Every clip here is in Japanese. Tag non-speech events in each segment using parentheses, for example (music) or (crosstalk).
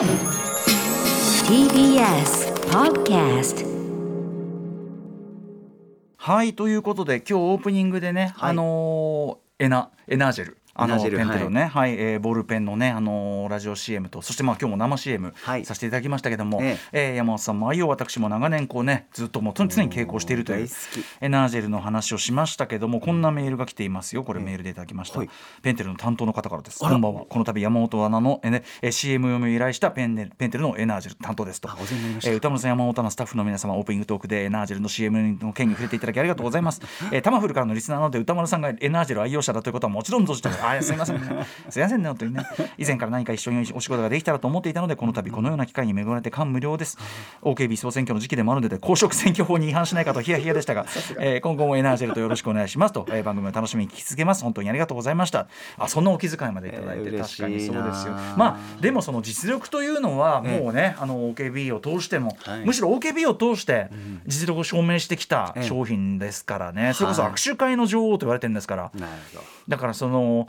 TBS Podcast はいということで今日オープニングでね、はい。あのーエナエナージェルあのペンテルね、はい。えーボールペンのね、あのーラジオ CM とそしてまあ今日も生 CM はい。させていただきましたけども、ええ。ー山本さんも愛用私も長年こうねずっともう常に傾向しているというエナージェルの話をしましたけどもこんなメールが来ていますよ。これメールでいただきました、はい。ペンテルの担当の方からです。こんばんは。この度山本アナの、えーねえー CM 読みを依頼したペンネペンテルのエナージェル担当ですと。えー歌丸さん山本アナスタッフの皆様オープニングトークでエナージェルの CM の件に触れていただきありがとうございます、えー、タマフルからのリスナーなので歌丸さんがエナージェル愛用者だということはもちろん存じてますあーすいませんね。すいませんね本当にね。以前から何か一緒にお仕事ができたらと思っていたのでこの度このような機会に恵まれて感無量です。OKB 総選挙の時期でもあるので公職選挙法に違反しないかとヒヤヒヤでしたが、えー今後もエナージェルとよろしくお願いしますと、えー番組を楽しみに聞き続けます。本当にありがとうございました。あそんなお気遣いまでいただいて、えー確かにそうですよ。まあでもその実力というのはええもうね、あの OKB を通しても、はい。むしろ OKB を通して実力を証明してきたええ。商品ですからね、それこそはい。握手会の女王と言われてるんですから、なるほど。だからその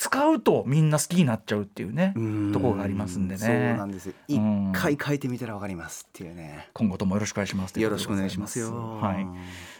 使うとみんな好きになっちゃうっていうねうん。ところがありますんでね。そうなんです。一うん。回書いてみたらわかりますっていうね。今後ともよろしくお願いしますよろしくお願いしますよ。はい、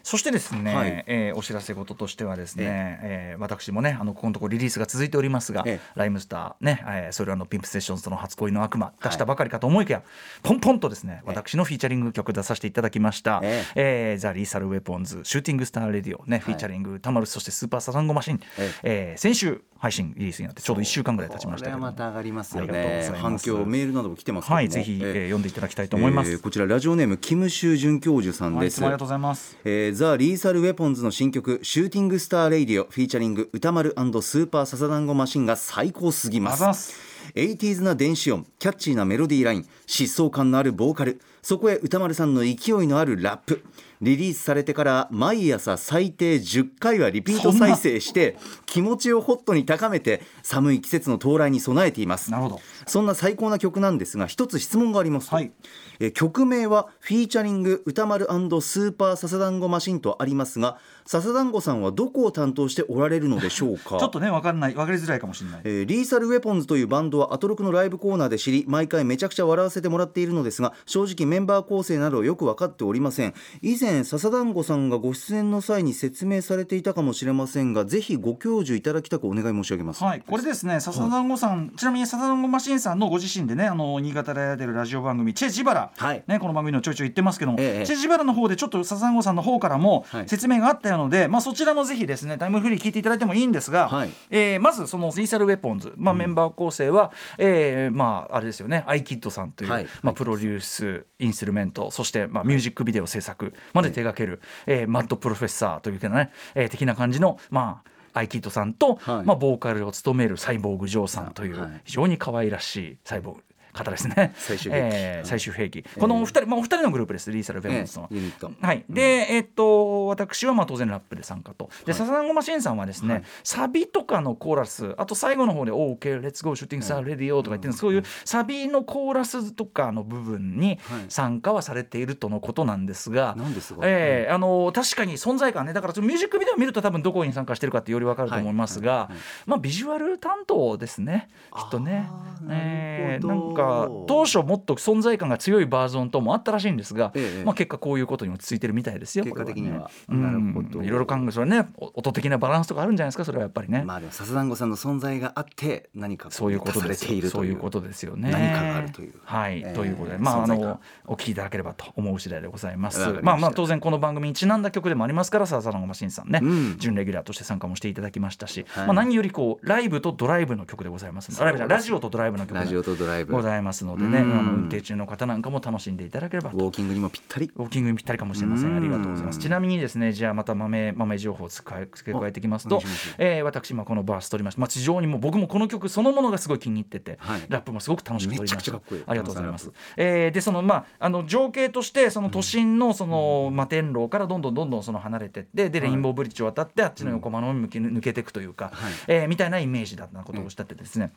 そしてですね、はい。えーお知らせ事としてはですね、えー私もねあのここのところリリースが続いておりますが、ええ。ライムスターね、えーソイル＆ピンプセッションズとの初恋の悪魔出したばかりかと思いきや、ポンポンとですね私のフィーチャリング曲出させていただきました「ええ。ーザ・リーサル・ウェポンズシューティング・スター・レディオね」フィーチャリング、宇多丸そしてスーパーササダンゴマシン、え。えー先週配信リリースになってちょうど1週間ぐらい経ちましたけどこれはまた上がりますよね。反響メールなども来てますけどもはいぜひ、えーえ読んでいただきたいと思います、えーこちらラジオネームキムシュ准教授さんはい、いです。つもありがとうございます。えーザ・リーサル・ウェポンズの新曲「シューティング・スター・レイディオ」フィーチャリング宇多丸スーパーササダンゴマシンが最高すぎます。80s な電子音キャッチーなメロディーライン疾走感のあるボーカルそこへ宇多丸さんの勢いのあるラップ。リリースされてから毎朝最低10回はリピート再生して気持ちをホットに高めて寒い季節の到来に備えています。なるほど。そんな最高な曲なんですが一つ質問がありますと、はい。えー曲名はフィーチャリング歌丸スーパーササダンゴマシンとありますが笹団子さんはどこを担当しておられるのでしょうか？ちょっとね分かんない。分かりづらいかもしれない。えーリーサルウェポンズというバンドはアトロクのライブコーナーで知り毎回めちゃくちゃ笑わせてもらっているのですが正直メンバー構成などよく分かっておりません。以前笹団子さんがご出演の際に説明されていたかもしれませんがぜひご教授いただきたくお願い申し上げます。はい、これですね、笹団子さん、ちなみに笹団子マシンさんのご自身でね、あの新潟でやってるラジオ番組、チェジバラ、はい。ね、この番組のちょいちょい言ってますけども、ええチェジバラの方でちょっと笹団子さんの方からもはい。説明があったようので、まあ、そちらもぜひですね、タイムフリー聞いていただいてもいいんですが、はい。えーまずそのリーサルウェポンズ、まあ、メンバー構成は、えーまあ、あれですよね、アイキッドさんという、はい。まあ、プロデュース、インストゥルメント、そして、まあ、ミュージックビデオ制作まで手掛ける、えーマッドプロフェッサーというようなね、えー的な感じの、まあ、アイキッドさんと、はい。まあ、ボーカルを務めるサイボーグ・ジョーさんというはい。非常に可愛らしいサイボーグ方ですね。最終兵器。えー最終兵器。このお二人、まあ、お二人のグループです、リーサル・ベモンズの。ええユニット。はい、で、えっと、私はまあ当然ラップで参加と。で、笹団子マシンさんはですね、サビとかのコーラス、あと最後の方で、OK、Let's Go Shooting Star Radio とか言ってるんです、そういうサビのコーラスとかの部分にはい。参加はされているとのことなんですが、なんですが。ええあの確かに存在感ねだからそのミュージックビデオを見ると多分どこに参加してるかってより分かると思いますが、まあビジュアル担当ですねきっとね。ええなるほど。なんか当初もっと存在感が強いバージョンともあったらしいんですが、ええまあ、結果こういうことに落ち着いてるみたいですよ結果的には。これね。なるほど。うん。いろいろ考えそれねお音的なバランスとかあるんじゃないですかそれはやっぱりね、まあでも笹団子さんの存在があって何かこそういうことですされているといそういううことですよね。何かがあるという。はい、えーということで、まあ、あの、お聞きいただければと思う次第でございます。ま。あ、まあ、当然、この番組にちなんだ曲でもありますから、さあ、サランゴマシンさんね、うん。準レギュラーとして参加もしていただきましたし。はい。まあ、何より、こう、ライブとドライブの曲でございます。ライブラジオとドライブの曲ラジオでとドライブざいますのでね、あうん。の運転中の方なんかも楽しんでいただければと。ォーキングにもぴったり。ウォーキングにぴったりかもしれませうん。ん。ありがとうございます。ちなみにですね、じゃあまた豆豆情報を付け加えていきますとえー私今このバース撮りました。まあ非常にもう僕もこの曲そのものがすごい気に入ってて、はい。ラップもすごく楽しく撮りました。ありがとうございます。えーでそのまああの情景としてその都心のその摩天楼からどんどんどんどんその離れてってでレインボーブリッジを渡ってあっちの横浜の向け抜けていくというか、はい。えーみたいなイメージだったことをおっしゃっててですね。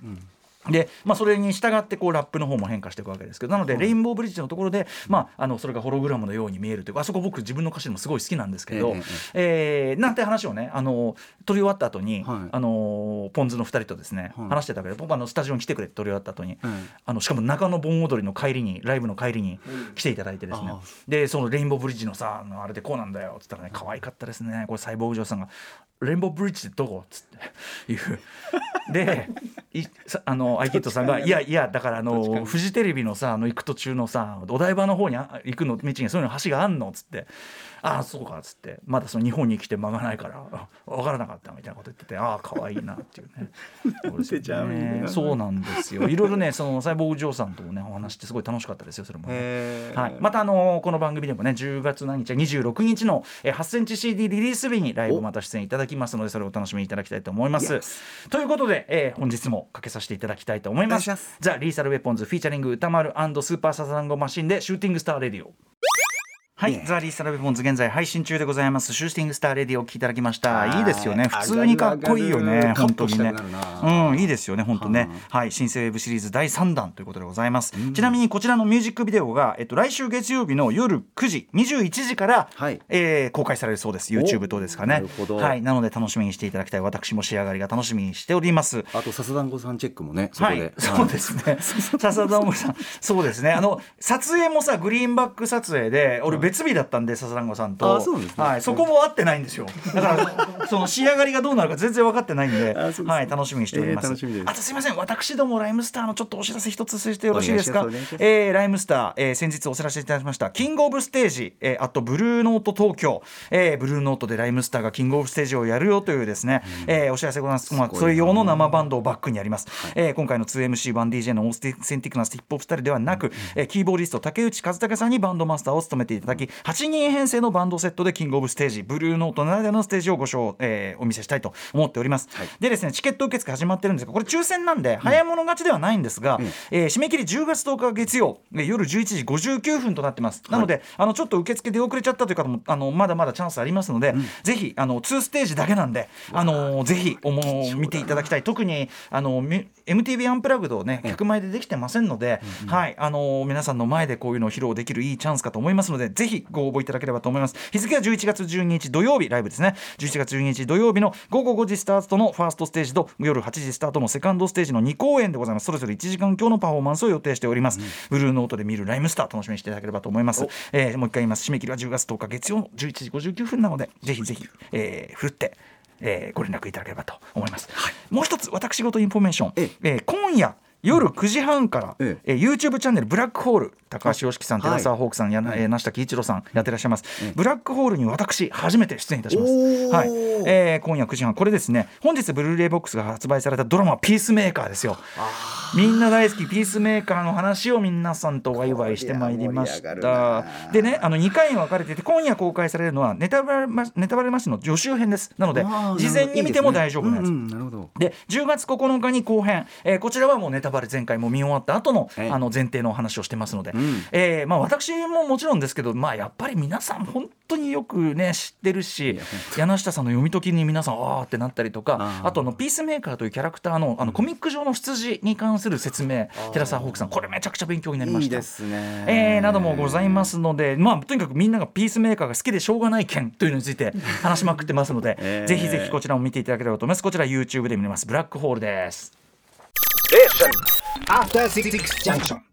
で、まあ、それに従ってこうラップの方も変化していくわけですけどなので、レインボーブリッジのところで、まあ、あのそれがホログラムのように見えるというかあそこ僕自分の歌詞でもすごい好きなんですけど、ええーなんて話をねあの撮り終わった後に、はい。あのポンズの2人とですね、はい。話してたけど僕あのスタジオに来てくれって撮り終わった後に、うんあのしかも中野盆踊りの帰りにライブの帰りに来ていただいてですね、でそのレインボーブリッジのさあのあれでこうなんだよっつったらね可愛かったですね。これサイボーグ嬢さんが「レインボーブリッジってどこ?」っつって。言う。でいさあのアイキッドさんが「いやいやだからあのフジテレビのさあの行く途中のさお台場の方にあ行くの道にそういうの橋があんの?」っつって「ああそうか」っつって。まだその日本に来て間がないからあ分からなかったみたいなこと言っててああ可愛いなっていうね。(laughs) そうですよチャーミングなそうなんですよ。いろいろねそのサイボーグ嬢さんともねお話してすごい楽しかったですよそれもね。はい、またあのこの番組でもね10月何日26日のえー8センチ CD リリース日にライブまた出演いただきますのでそれをお楽しみいただきたいと思います。ということで、えー本日もかけさせていただきたいと思いますザ・リーサル・ウェポンズフィーチャリング歌丸スーパーサザンゴマシンでシューティングスター・レディオ。はい、ザ・リーサル・ウェポンズ現在配信中でございます。シューティングスター・レディオをお聞きいただきましたはいいいですよね。普通にかっこいいよね本当にね。うんいいですよね本当ね。はい新生ウェブシリーズ第3弾ということでございます。ちなみにこちらのミュージックビデオがえっと来週月曜日の夜9時21時からはい。えー公開されるそうです。YouTube 等ですかね。なるほど。はいなので楽しみにしていただきたい。私も仕上がりが楽しみにしております。あと笹団子さんチェックもねそこはいで、、そうですね。笹田もさん、そうですね。あの撮影もさ、グリーンバック撮影で、俺別日だったんで、笹団子さんと。あそね。はい、そこも合ってないんですよ。だから、(laughs) その仕上がりがどうなるか全然分かってないんで、ね。はい、楽しみにしております。えーあとすみません、私どもライムスターのちょっとお知らせ一つさせてよろしいですか？えーライムスター、えー先日お知らせいただきました、キングオブステージ、えーあとブルーノート東京、えーブルーノートでライムスターがキングオブステージをやるよというですね、えーお知らせございます。まあ、それ用の生バンドをバックにあります。えー今回の 2MC1DJ のオースティセンティックなスティップホップスタイルではなく、えーキーボーディスト竹内和武さんにバンドマスターを務めていただき、8人編成のバンドセットでキングオブステージ、ブルーノートならではのステージをご紹、えーお見せしたいと思っております。でですね、チケット受付始まってるんですが、これ抽選なんで、早い者勝ちではないんですが、えー締め切り10月10日月曜、えー夜11時59分となってます。なので、あのちょっと受付出遅れちゃったという方も、あのまだまだチャンスありますので、ぜひあの2ステージだけなんで、あのぜひおも見ていただきたい。特にあのみ MTV アンプラグドをね、100枚でできてませんので、はい、あの皆さんの前でこういうのを披露できるいいチャンスかと思いますので、ぜひご応募いただければと思います。日付は11月12日土曜日ライブですね。11月12日土曜日の午後5時スタートのファーストステージと夜8時スタートのセカンドステージの2公演でございます。それぞれ1時間強のパフォーマンスを予定しております。ブルーノートで見るライムスター楽しみにしていただければと思います。えーもう一回言います。締め切りは10月10日月曜11時59分なので、ぜひぜひ、えー、ふるって。えーご連絡いただければと思います。もう一つ私事インフォメーション、ええー今夜夜9時半から、ええー YouTube チャンネルブラックホール高橋ヨシキさん、はい。てらさわホークさん、柳下毅一郎さんやってらっしゃいます、ブラックホールに私初めて出演いたします、はい。えー今夜9時半。これですね。本日ブルーレイボックスが発売されたドラマピースメーカーですよ。みんな大好きピースメーカーの話を皆さんとワイワイしてまいりました。でねあの2回に分かれていて今夜公開されるのはネタバレまネタバレなしの助手編です。なので事前に見ても大丈夫なやつ。うんうんなるほど。で10月9日に後編、えーこちらはもうネタバレ前回も見終わった後のええ。あの前提のお話をしてますので、んえーまあ、私ももちろんですけど、まあ、やっぱり皆さん本当によくね知ってるし柳下さんの読み解きに皆さんあーってなったりとかあとあのピースメーカーというキャラクターのあのコミック上の出自に関する説明寺澤ホークさんこれめちゃくちゃ勉強になりました。いいですねえーなどもございますので、まあ、とにかくみんながピースメーカーが好きでしょうがない件というのについて (laughs) 話しまくってますので、えーぜひぜひこちらも見ていただければと思います。こちら YouTube で見れます。ブラックホールです。After Six Junction.